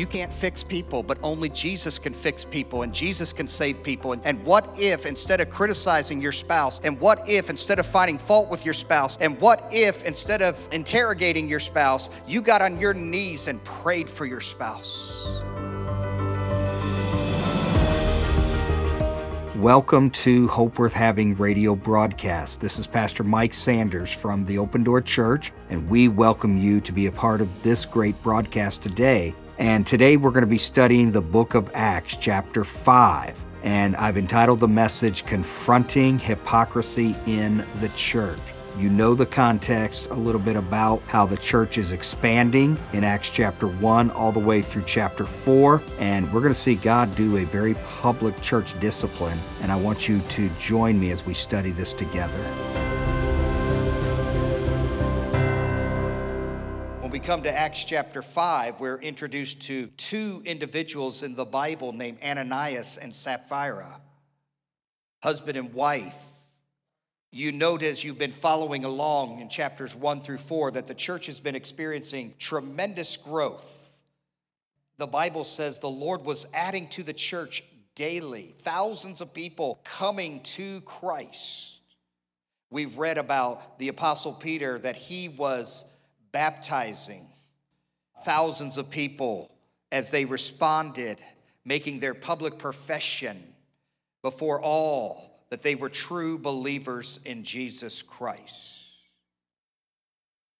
you can't fix people, but only Jesus can fix people and Jesus can save people. And, and what if instead of criticizing your spouse, and what if instead of finding fault with your spouse, and what if instead of interrogating your spouse, you got on your knees and prayed for your spouse? Welcome to Hope Worth Having radio broadcast. This is Pastor Mike Sanders from the Open Door Church, and we welcome you to be a part of this great broadcast today. And today we're going to be studying the book of Acts, chapter 5. And I've entitled the message Confronting Hypocrisy in the Church. You know the context a little bit about how the church is expanding in Acts chapter 1 all the way through chapter 4. And we're going to see God do a very public church discipline. And I want you to join me as we study this together. Come to Acts chapter 5, we're introduced to two individuals in the Bible named Ananias and Sapphira, husband and wife you note as you've been following along in chapters one through four that the church has been experiencing tremendous growth. The Bible says the Lord was adding to the church daily, thousands of people coming to Christ. We've read about the Apostle Peter that he was baptizing thousands of people as they responded, making their public profession before all that they were true believers in Jesus Christ.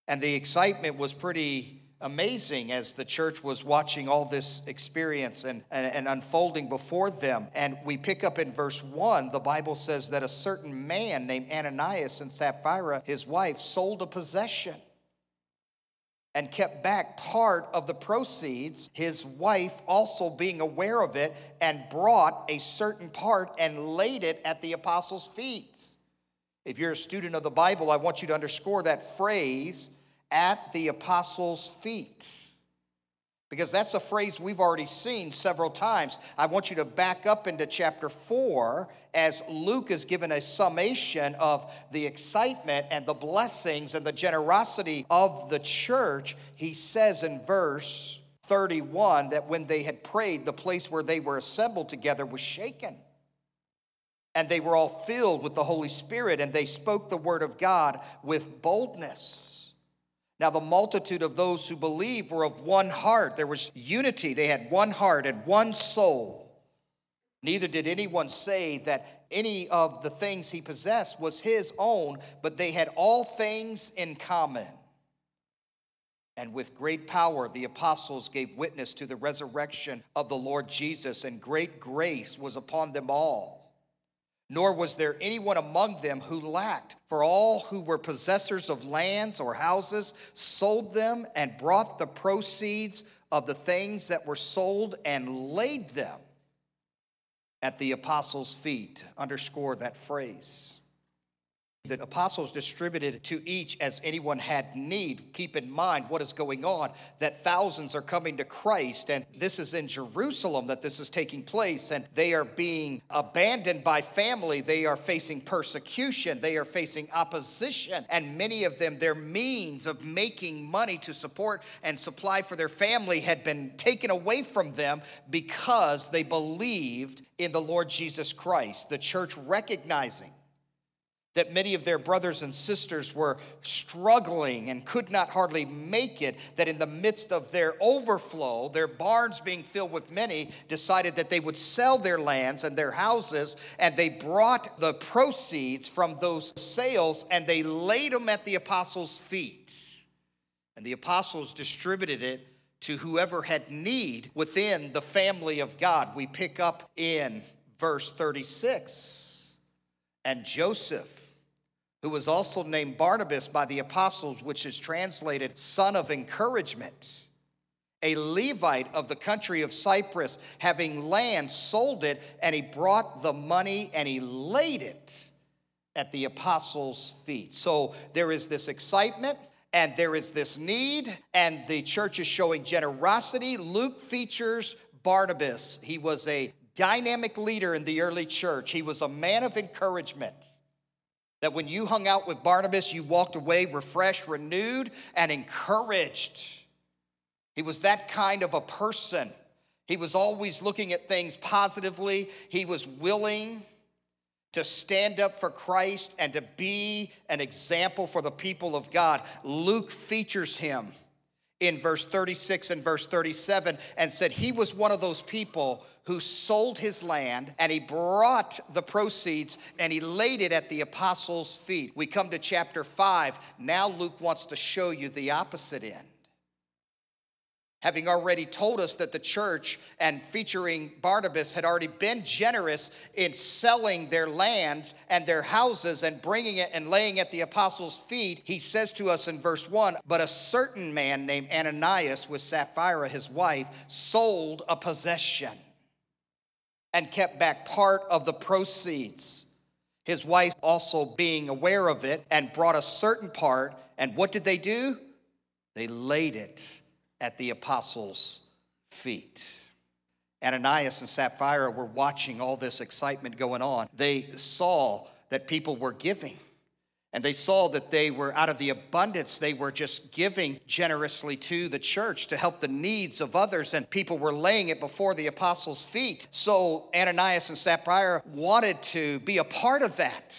And the excitement was pretty amazing as the church was watching all this experience and, and, and, unfolding before them. And we pick up in verse 1, the Bible says that a certain man named Ananias and Sapphira, his wife, sold a possession and kept back part of the proceeds, his wife also being aware of it, and brought a certain part and laid it at the apostles' feet. If you're a student of the Bible, I want you to underscore that phrase, at the apostles' feet because that's a phrase we've already seen several times. I want you to back up into chapter 4 as Luke is given a summation of the excitement and the blessings and the generosity of the church. He says in verse 31 that when they had prayed, the place where they were assembled together was shaken. And they were all filled with the Holy Spirit, and they spoke the word of God with boldness. Now, the multitude of those who believed were of one heart. There was unity. They had one heart and one soul. Neither did anyone say that any of the things he possessed was his own, but they had all things in common. And with great power, the apostles gave witness to the resurrection of the Lord Jesus, and great grace was upon them all nor was there anyone among them who lacked. For all who were possessors of lands or houses sold them and brought the proceeds of the things that were sold and laid them at the apostles' feet. Underscore that phrase. The apostles distributed to each as anyone had need. Keep in mind what is going on, that thousands are coming to Christ, and this is in Jerusalem that this is taking place, and they are being abandoned by family. They are facing persecution, they are facing opposition, and many of them, their means of making money to support and supply for their family had been taken away from them because they believed in the Lord Jesus Christ. The church recognizing that many of their brothers and sisters were struggling and could not hardly make it, that in the midst of their overflow, their barns being filled with many, decided that they would sell their lands and their houses, and they brought the proceeds from those sales and they laid them at the apostles' feet. And the apostles distributed it to whoever had need within the family of God. We pick up in verse 36. And Joseph, who was also named Barnabas by the apostles, which is translated son of encouragement. A Levite of the country of Cyprus, having land, sold it, and he brought the money and he laid it at the apostles' feet. So there is this excitement and there is this need, and the church is showing generosity. Luke features Barnabas. He was a dynamic leader in the early church, he was a man of encouragement. That when you hung out with Barnabas, you walked away refreshed, renewed, and encouraged. He was that kind of a person. He was always looking at things positively. He was willing to stand up for Christ and to be an example for the people of God. Luke features him in verse 36 and verse 37 and said he was one of those people who sold his land and he brought the proceeds and he laid it at the apostles' feet. We come to chapter 5. Now Luke wants to show you the opposite end having already told us that the church and featuring Barnabas had already been generous in selling their land and their houses and bringing it and laying at the apostles' feet, he says to us in verse 1 But a certain man named Ananias with Sapphira, his wife, sold a possession and kept back part of the proceeds. His wife also being aware of it and brought a certain part. And what did they do? They laid it at the apostles' feet. Ananias and Sapphira were watching all this excitement going on. They saw that people were giving. And they saw that they were out of the abundance, they were just giving generously to the church to help the needs of others, and people were laying it before the apostles' feet. So Ananias and Sapphira wanted to be a part of that.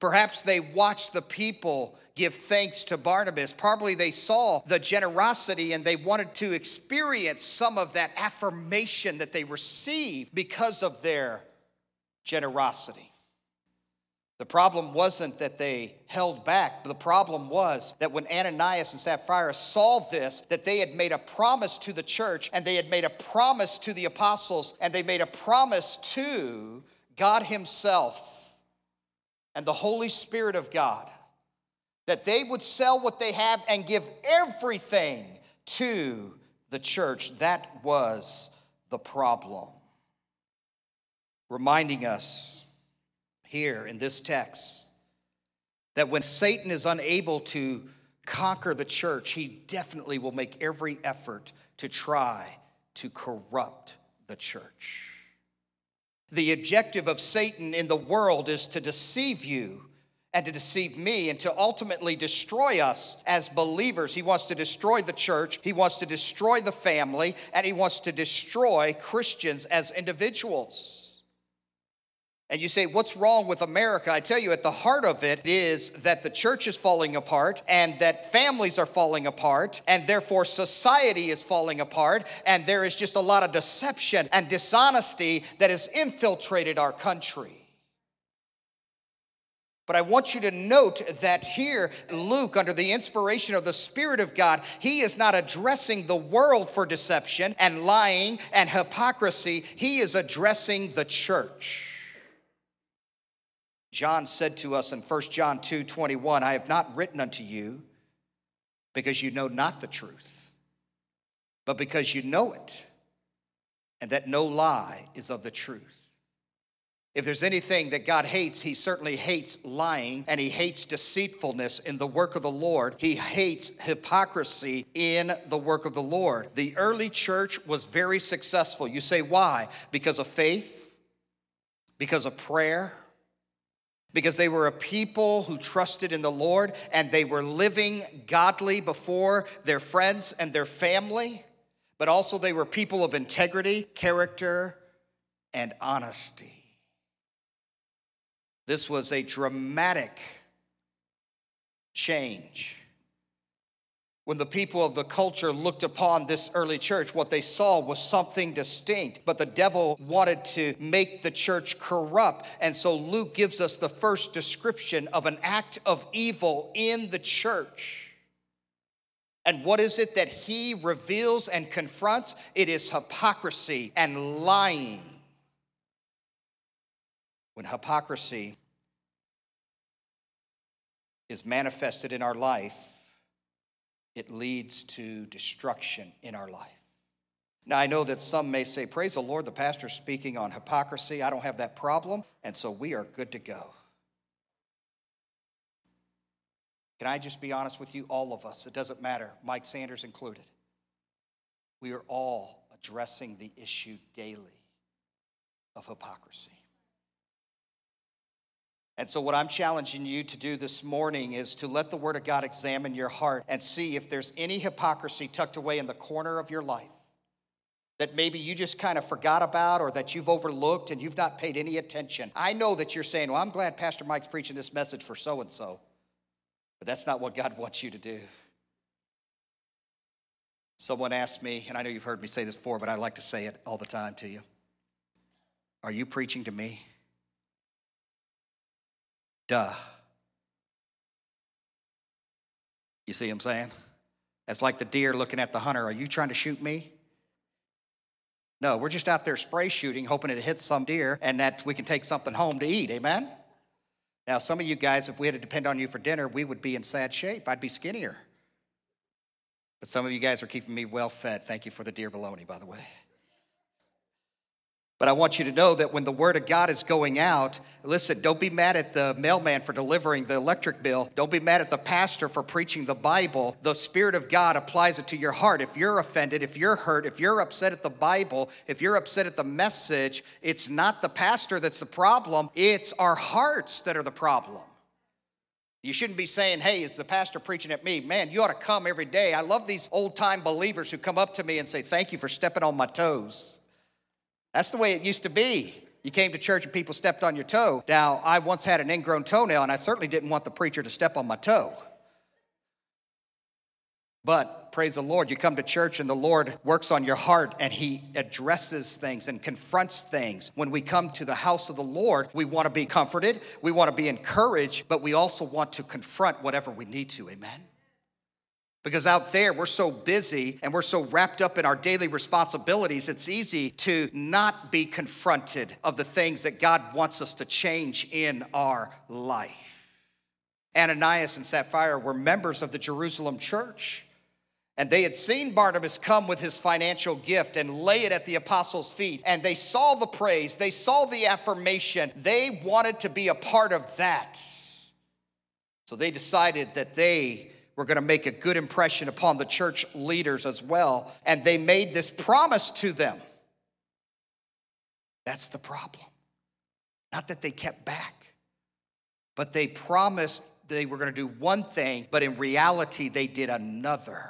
Perhaps they watched the people give thanks to Barnabas. Probably they saw the generosity and they wanted to experience some of that affirmation that they received because of their generosity. The problem wasn't that they held back. The problem was that when Ananias and Sapphira saw this, that they had made a promise to the church and they had made a promise to the apostles and they made a promise to God Himself and the Holy Spirit of God that they would sell what they have and give everything to the church. That was the problem. Reminding us here in this text that when Satan is unable to conquer the church, he definitely will make every effort to try to corrupt the church. The objective of Satan in the world is to deceive you and to deceive me and to ultimately destroy us as believers. He wants to destroy the church, he wants to destroy the family, and he wants to destroy Christians as individuals. And you say, What's wrong with America? I tell you, at the heart of it is that the church is falling apart, and that families are falling apart, and therefore society is falling apart, and there is just a lot of deception and dishonesty that has infiltrated our country. But I want you to note that here, Luke, under the inspiration of the Spirit of God, he is not addressing the world for deception and lying and hypocrisy. He is addressing the church. John said to us in 1 John 2 21, I have not written unto you because you know not the truth, but because you know it, and that no lie is of the truth. If there's anything that God hates, He certainly hates lying and He hates deceitfulness in the work of the Lord. He hates hypocrisy in the work of the Lord. The early church was very successful. You say, why? Because of faith, because of prayer, because they were a people who trusted in the Lord and they were living godly before their friends and their family, but also they were people of integrity, character, and honesty. This was a dramatic change. When the people of the culture looked upon this early church, what they saw was something distinct, but the devil wanted to make the church corrupt. And so Luke gives us the first description of an act of evil in the church. And what is it that he reveals and confronts? It is hypocrisy and lying. When hypocrisy is manifested in our life, it leads to destruction in our life. Now, I know that some may say, Praise the Lord, the pastor's speaking on hypocrisy. I don't have that problem, and so we are good to go. Can I just be honest with you? All of us, it doesn't matter, Mike Sanders included. We are all addressing the issue daily of hypocrisy. And so, what I'm challenging you to do this morning is to let the Word of God examine your heart and see if there's any hypocrisy tucked away in the corner of your life that maybe you just kind of forgot about or that you've overlooked and you've not paid any attention. I know that you're saying, Well, I'm glad Pastor Mike's preaching this message for so and so, but that's not what God wants you to do. Someone asked me, and I know you've heard me say this before, but I like to say it all the time to you Are you preaching to me? Duh. You see what I'm saying? That's like the deer looking at the hunter. Are you trying to shoot me? No, we're just out there spray shooting, hoping it hits some deer and that we can take something home to eat. Amen? Now, some of you guys, if we had to depend on you for dinner, we would be in sad shape. I'd be skinnier. But some of you guys are keeping me well fed. Thank you for the deer bologna, by the way. But I want you to know that when the word of God is going out, listen, don't be mad at the mailman for delivering the electric bill. Don't be mad at the pastor for preaching the Bible. The Spirit of God applies it to your heart. If you're offended, if you're hurt, if you're upset at the Bible, if you're upset at the message, it's not the pastor that's the problem, it's our hearts that are the problem. You shouldn't be saying, Hey, is the pastor preaching at me? Man, you ought to come every day. I love these old time believers who come up to me and say, Thank you for stepping on my toes. That's the way it used to be. You came to church and people stepped on your toe. Now, I once had an ingrown toenail, and I certainly didn't want the preacher to step on my toe. But praise the Lord, you come to church and the Lord works on your heart and He addresses things and confronts things. When we come to the house of the Lord, we want to be comforted, we want to be encouraged, but we also want to confront whatever we need to. Amen. Because out there, we're so busy and we're so wrapped up in our daily responsibilities, it's easy to not be confronted of the things that God wants us to change in our life. Ananias and Sapphira were members of the Jerusalem church. And they had seen Barnabas come with his financial gift and lay it at the apostles' feet. And they saw the praise, they saw the affirmation. They wanted to be a part of that. So they decided that they were going to make a good impression upon the church leaders as well. And they made this promise to them. That's the problem. Not that they kept back, but they promised they were going to do one thing, but in reality, they did another.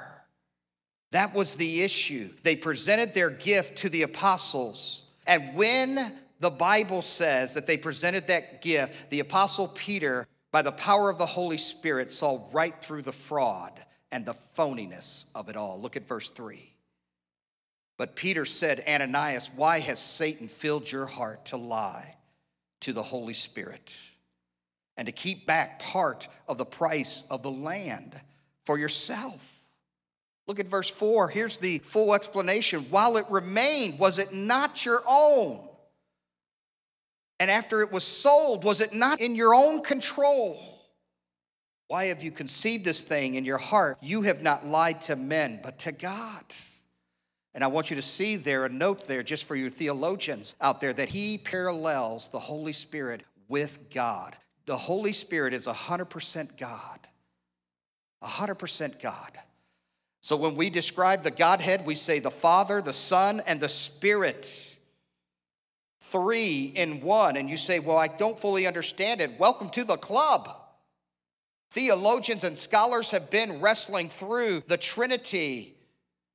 That was the issue. They presented their gift to the apostles. And when the Bible says that they presented that gift, the apostle Peter by the power of the Holy Spirit, saw right through the fraud and the phoniness of it all. Look at verse 3. But Peter said, Ananias, why has Satan filled your heart to lie to the Holy Spirit and to keep back part of the price of the land for yourself? Look at verse 4. Here's the full explanation. While it remained, was it not your own? And after it was sold, was it not in your own control? Why have you conceived this thing in your heart? You have not lied to men, but to God. And I want you to see there a note there, just for your theologians out there, that he parallels the Holy Spirit with God. The Holy Spirit is 100% God. 100% God. So when we describe the Godhead, we say the Father, the Son, and the Spirit three in one, and you say, Well, I don't fully understand it. Welcome to the club. Theologians and scholars have been wrestling through the Trinity.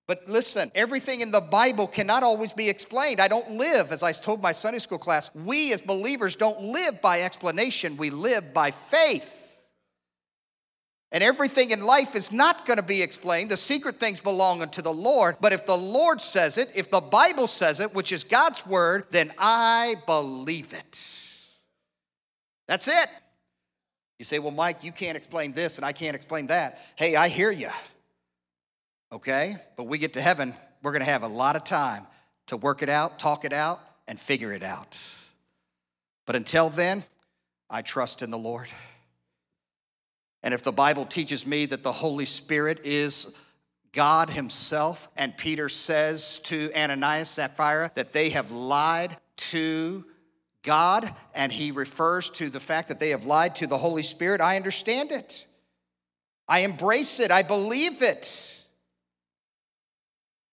But listen, everything in the Bible cannot always be explained. I don't live, as I told my Sunday school class, we as believers don't live by explanation, we live by faith. And everything in life is not going to be explained. The secret things belong unto the Lord. But if the Lord says it, if the Bible says it, which is God's word, then I believe it. That's it. You say, well, Mike, you can't explain this and I can't explain that. Hey, I hear you. Okay? But we get to heaven, we're going to have a lot of time to work it out, talk it out, and figure it out. But until then, I trust in the Lord. And if the Bible teaches me that the Holy Spirit is God Himself, and Peter says to Ananias, and Sapphira, that they have lied to God, and he refers to the fact that they have lied to the Holy Spirit, I understand it. I embrace it. I believe it.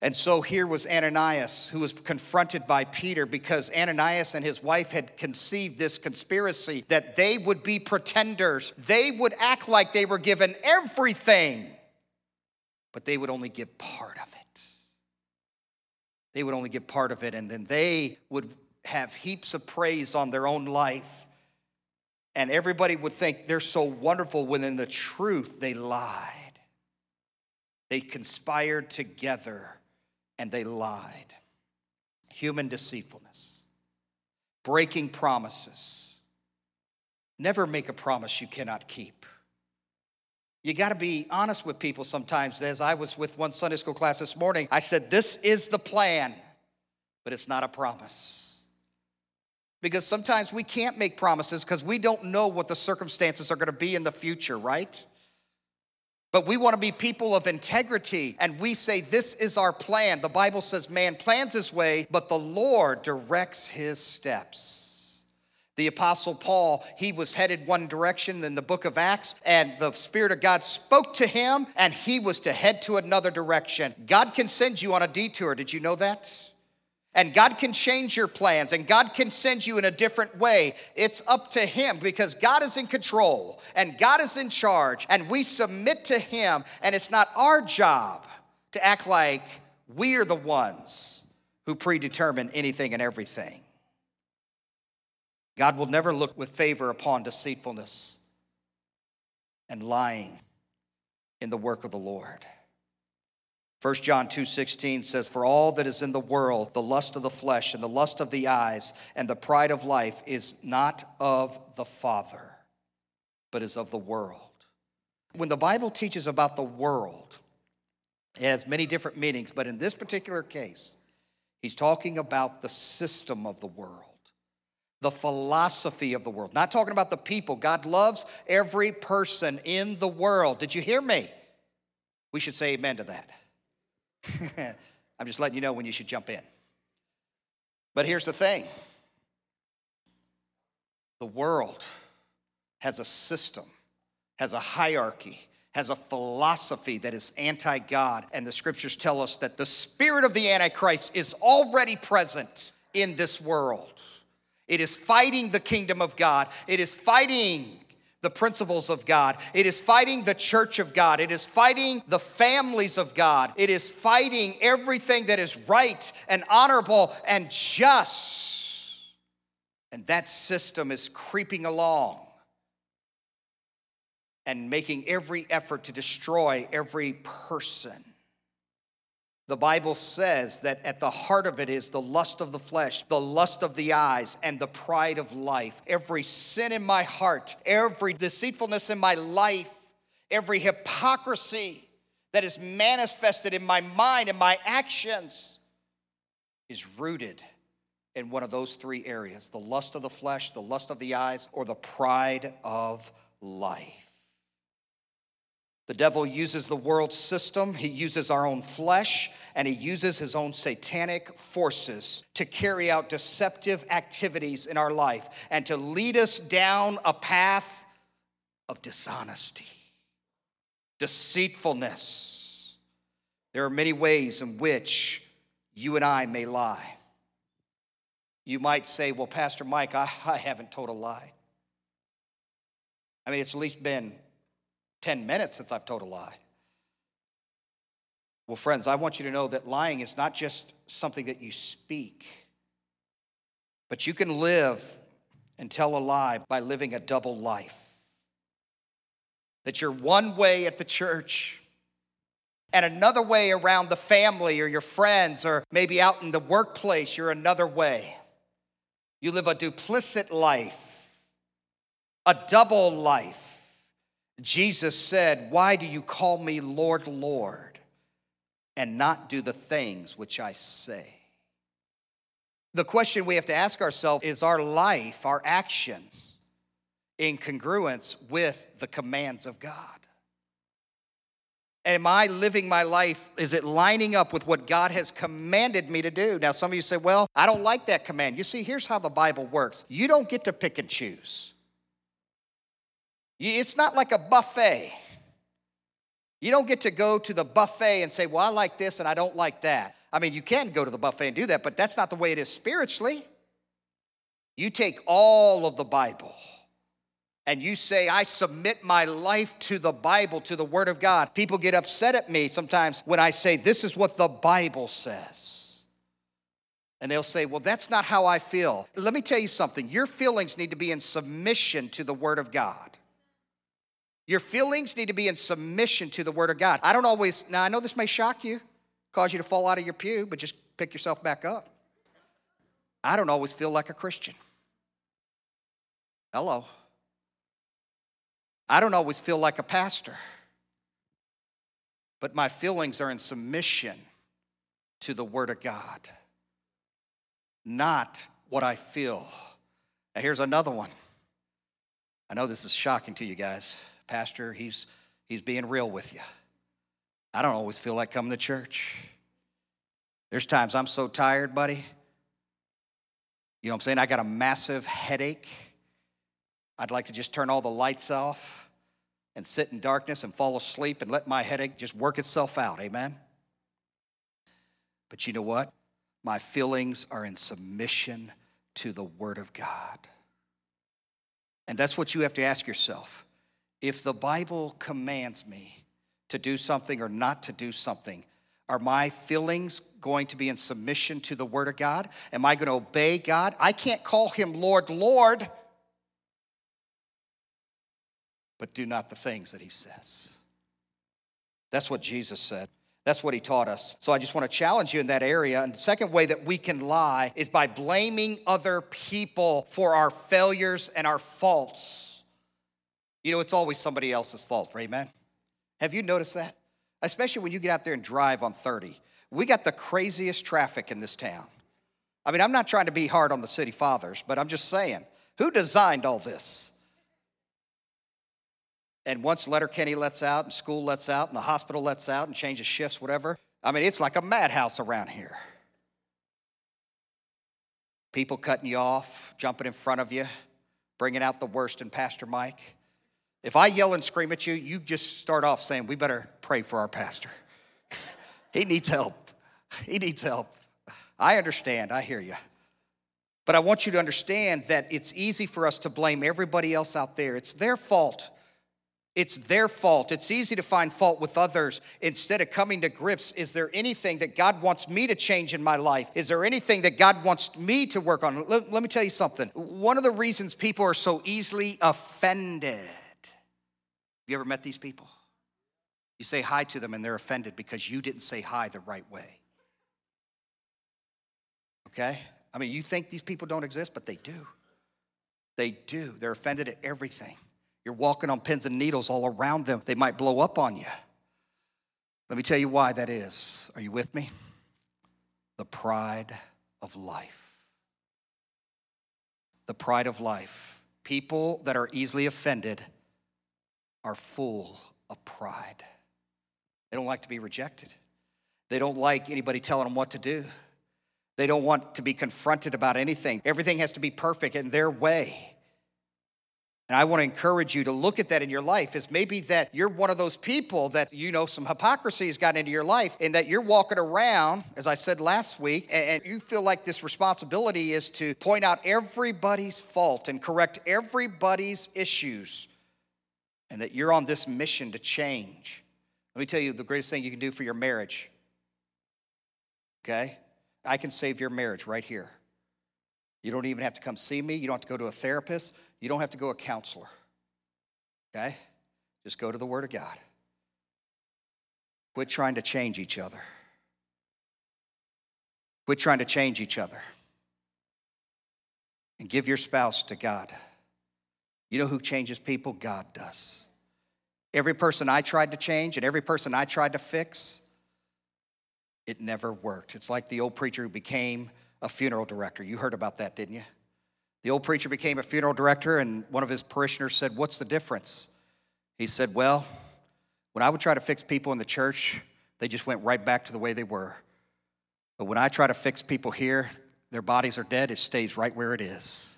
And so here was Ananias who was confronted by Peter because Ananias and his wife had conceived this conspiracy that they would be pretenders. They would act like they were given everything, but they would only give part of it. They would only give part of it, and then they would have heaps of praise on their own life. And everybody would think they're so wonderful when in the truth they lied. They conspired together and they lied. Human deceitfulness, breaking promises. Never make a promise you cannot keep. You got to be honest with people sometimes. As I was with one Sunday school class this morning, I said, This is the plan, but it's not a promise. Because sometimes we can't make promises because we don't know what the circumstances are going to be in the future, right? But we want to be people of integrity and we say, This is our plan. The Bible says, Man plans his way, but the Lord directs his steps. The Apostle Paul, he was headed one direction in the book of Acts, and the Spirit of God spoke to him, and he was to head to another direction. God can send you on a detour. Did you know that? And God can change your plans and God can send you in a different way. It's up to Him because God is in control and God is in charge and we submit to Him. And it's not our job to act like we are the ones who predetermine anything and everything. God will never look with favor upon deceitfulness and lying in the work of the Lord. 1 John 2:16 says for all that is in the world the lust of the flesh and the lust of the eyes and the pride of life is not of the father but is of the world. When the Bible teaches about the world it has many different meanings but in this particular case he's talking about the system of the world. The philosophy of the world. Not talking about the people. God loves every person in the world. Did you hear me? We should say amen to that. I'm just letting you know when you should jump in. But here's the thing the world has a system, has a hierarchy, has a philosophy that is anti God. And the scriptures tell us that the spirit of the Antichrist is already present in this world. It is fighting the kingdom of God, it is fighting the principles of God. It is fighting the church of God. It is fighting the families of God. It is fighting everything that is right and honorable and just. And that system is creeping along and making every effort to destroy every person. The Bible says that at the heart of it is the lust of the flesh, the lust of the eyes, and the pride of life. Every sin in my heart, every deceitfulness in my life, every hypocrisy that is manifested in my mind and my actions is rooted in one of those three areas the lust of the flesh, the lust of the eyes, or the pride of life. The devil uses the world system, he uses our own flesh, and he uses his own satanic forces to carry out deceptive activities in our life and to lead us down a path of dishonesty, deceitfulness. There are many ways in which you and I may lie. You might say, Well, Pastor Mike, I, I haven't told a lie. I mean, it's at least been 10 minutes since I've told a lie. Well, friends, I want you to know that lying is not just something that you speak, but you can live and tell a lie by living a double life. That you're one way at the church and another way around the family or your friends, or maybe out in the workplace, you're another way. You live a duplicit life, a double life. Jesus said, Why do you call me Lord, Lord, and not do the things which I say? The question we have to ask ourselves is our life, our actions, in congruence with the commands of God? Am I living my life? Is it lining up with what God has commanded me to do? Now, some of you say, Well, I don't like that command. You see, here's how the Bible works you don't get to pick and choose. It's not like a buffet. You don't get to go to the buffet and say, Well, I like this and I don't like that. I mean, you can go to the buffet and do that, but that's not the way it is spiritually. You take all of the Bible and you say, I submit my life to the Bible, to the Word of God. People get upset at me sometimes when I say, This is what the Bible says. And they'll say, Well, that's not how I feel. Let me tell you something your feelings need to be in submission to the Word of God. Your feelings need to be in submission to the Word of God. I don't always, now I know this may shock you, cause you to fall out of your pew, but just pick yourself back up. I don't always feel like a Christian. Hello. I don't always feel like a pastor, but my feelings are in submission to the Word of God, not what I feel. Now, here's another one. I know this is shocking to you guys. Pastor, he's, he's being real with you. I don't always feel like coming to church. There's times I'm so tired, buddy. You know what I'm saying? I got a massive headache. I'd like to just turn all the lights off and sit in darkness and fall asleep and let my headache just work itself out. Amen? But you know what? My feelings are in submission to the Word of God. And that's what you have to ask yourself. If the Bible commands me to do something or not to do something, are my feelings going to be in submission to the Word of God? Am I going to obey God? I can't call Him Lord, Lord but do not the things that he says. That's what Jesus said. That's what he taught us. So I just want to challenge you in that area. And the second way that we can lie is by blaming other people for our failures and our faults. You know, it's always somebody else's fault, right, man? Have you noticed that? Especially when you get out there and drive on 30. We got the craziest traffic in this town. I mean, I'm not trying to be hard on the city fathers, but I'm just saying, who designed all this? And once Letterkenny lets out, and school lets out, and the hospital lets out, and changes shifts, whatever, I mean, it's like a madhouse around here. People cutting you off, jumping in front of you, bringing out the worst in Pastor Mike. If I yell and scream at you, you just start off saying, We better pray for our pastor. he needs help. He needs help. I understand. I hear you. But I want you to understand that it's easy for us to blame everybody else out there. It's their fault. It's their fault. It's easy to find fault with others instead of coming to grips. Is there anything that God wants me to change in my life? Is there anything that God wants me to work on? Let, let me tell you something. One of the reasons people are so easily offended. You ever met these people? You say hi to them and they're offended because you didn't say hi the right way. Okay? I mean, you think these people don't exist, but they do. They do. They're offended at everything. You're walking on pins and needles all around them. They might blow up on you. Let me tell you why that is. Are you with me? The pride of life. The pride of life. People that are easily offended are full of pride. They don't like to be rejected. They don't like anybody telling them what to do. They don't want to be confronted about anything. Everything has to be perfect in their way. And I want to encourage you to look at that in your life as maybe that you're one of those people that you know some hypocrisy has gotten into your life and that you're walking around, as I said last week, and you feel like this responsibility is to point out everybody's fault and correct everybody's issues and that you're on this mission to change. Let me tell you the greatest thing you can do for your marriage. Okay? I can save your marriage right here. You don't even have to come see me. You don't have to go to a therapist. You don't have to go a counselor. Okay? Just go to the Word of God. Quit trying to change each other. Quit trying to change each other. And give your spouse to God. You know who changes people? God does. Every person I tried to change and every person I tried to fix, it never worked. It's like the old preacher who became a funeral director. You heard about that, didn't you? The old preacher became a funeral director, and one of his parishioners said, What's the difference? He said, Well, when I would try to fix people in the church, they just went right back to the way they were. But when I try to fix people here, their bodies are dead, it stays right where it is.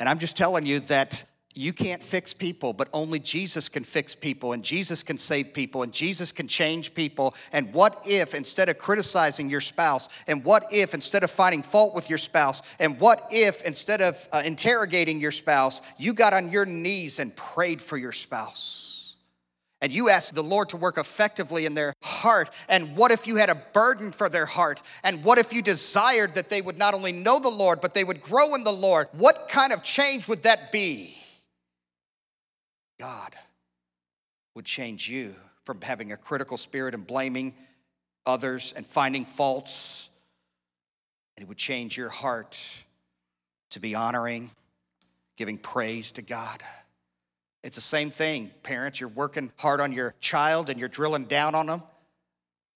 And I'm just telling you that you can't fix people, but only Jesus can fix people, and Jesus can save people, and Jesus can change people. And what if, instead of criticizing your spouse, and what if, instead of finding fault with your spouse, and what if, instead of uh, interrogating your spouse, you got on your knees and prayed for your spouse? And you asked the Lord to work effectively in their heart. And what if you had a burden for their heart? And what if you desired that they would not only know the Lord, but they would grow in the Lord? What kind of change would that be? God would change you from having a critical spirit and blaming others and finding faults. And it would change your heart to be honoring, giving praise to God. It's the same thing, parents. You're working hard on your child and you're drilling down on them.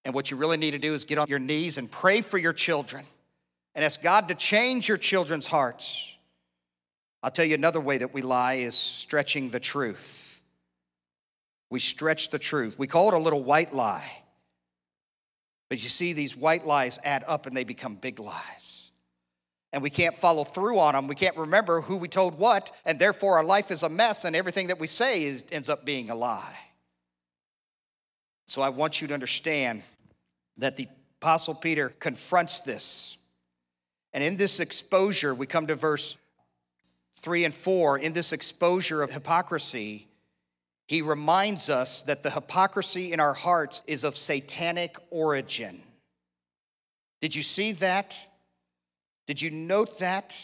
And what you really need to do is get on your knees and pray for your children and ask God to change your children's hearts. I'll tell you another way that we lie is stretching the truth. We stretch the truth. We call it a little white lie. But you see, these white lies add up and they become big lies. And we can't follow through on them. We can't remember who we told what, and therefore our life is a mess, and everything that we say is, ends up being a lie. So I want you to understand that the Apostle Peter confronts this. And in this exposure, we come to verse 3 and 4, in this exposure of hypocrisy, he reminds us that the hypocrisy in our hearts is of satanic origin. Did you see that? Did you note that?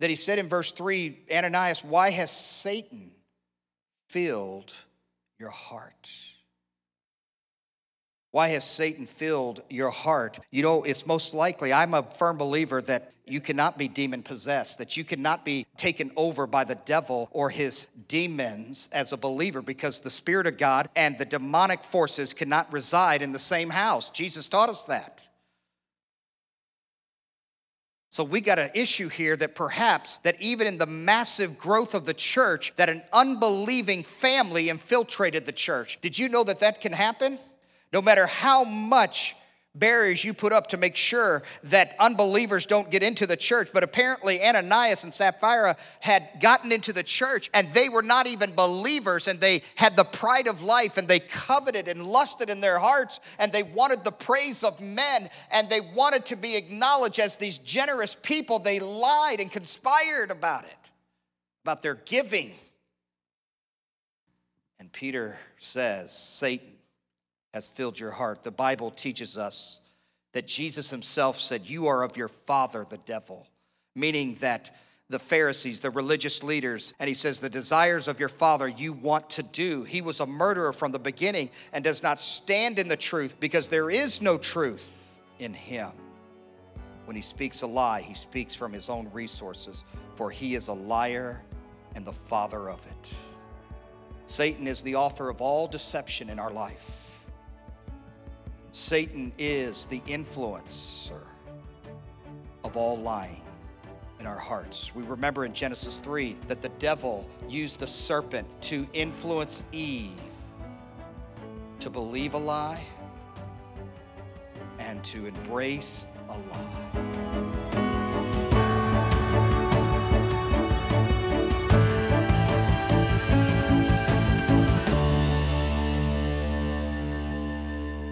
That he said in verse 3 Ananias, why has Satan filled your heart? Why has Satan filled your heart? You know, it's most likely, I'm a firm believer that you cannot be demon possessed, that you cannot be taken over by the devil or his demons as a believer because the Spirit of God and the demonic forces cannot reside in the same house. Jesus taught us that. So we got an issue here that perhaps that even in the massive growth of the church that an unbelieving family infiltrated the church. Did you know that that can happen? No matter how much barriers you put up to make sure that unbelievers don't get into the church. But apparently, Ananias and Sapphira had gotten into the church and they were not even believers and they had the pride of life and they coveted and lusted in their hearts and they wanted the praise of men and they wanted to be acknowledged as these generous people. They lied and conspired about it, about their giving. And Peter says, Satan has filled your heart. The Bible teaches us that Jesus himself said, You are of your father, the devil, meaning that the Pharisees, the religious leaders, and he says, The desires of your father you want to do. He was a murderer from the beginning and does not stand in the truth because there is no truth in him. When he speaks a lie, he speaks from his own resources, for he is a liar and the father of it. Satan is the author of all deception in our life. Satan is the influencer of all lying in our hearts. We remember in Genesis 3 that the devil used the serpent to influence Eve to believe a lie and to embrace a lie.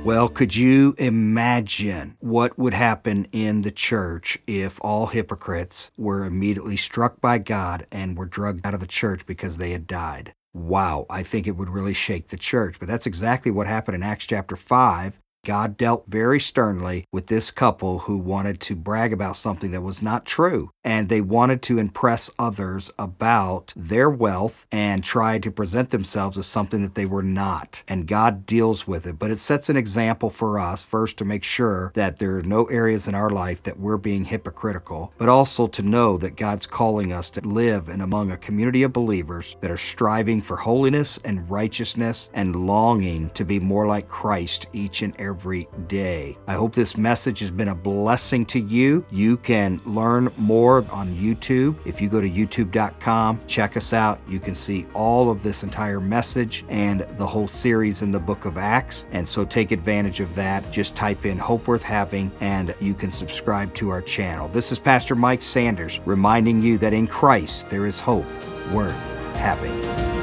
Well, could you imagine what would happen in the church if all hypocrites were immediately struck by God and were drugged out of the church because they had died? Wow, I think it would really shake the church. But that's exactly what happened in Acts chapter 5 God dealt very sternly with this couple who wanted to brag about something that was not true. And they wanted to impress others about their wealth and try to present themselves as something that they were not. And God deals with it. But it sets an example for us, first, to make sure that there are no areas in our life that we're being hypocritical, but also to know that God's calling us to live in among a community of believers that are striving for holiness and righteousness and longing to be more like Christ each and every day. I hope this message has been a blessing to you. You can learn more or on YouTube. If you go to youtube.com, check us out. You can see all of this entire message and the whole series in the book of Acts. And so take advantage of that. Just type in Hope Worth Having and you can subscribe to our channel. This is Pastor Mike Sanders reminding you that in Christ there is hope worth having.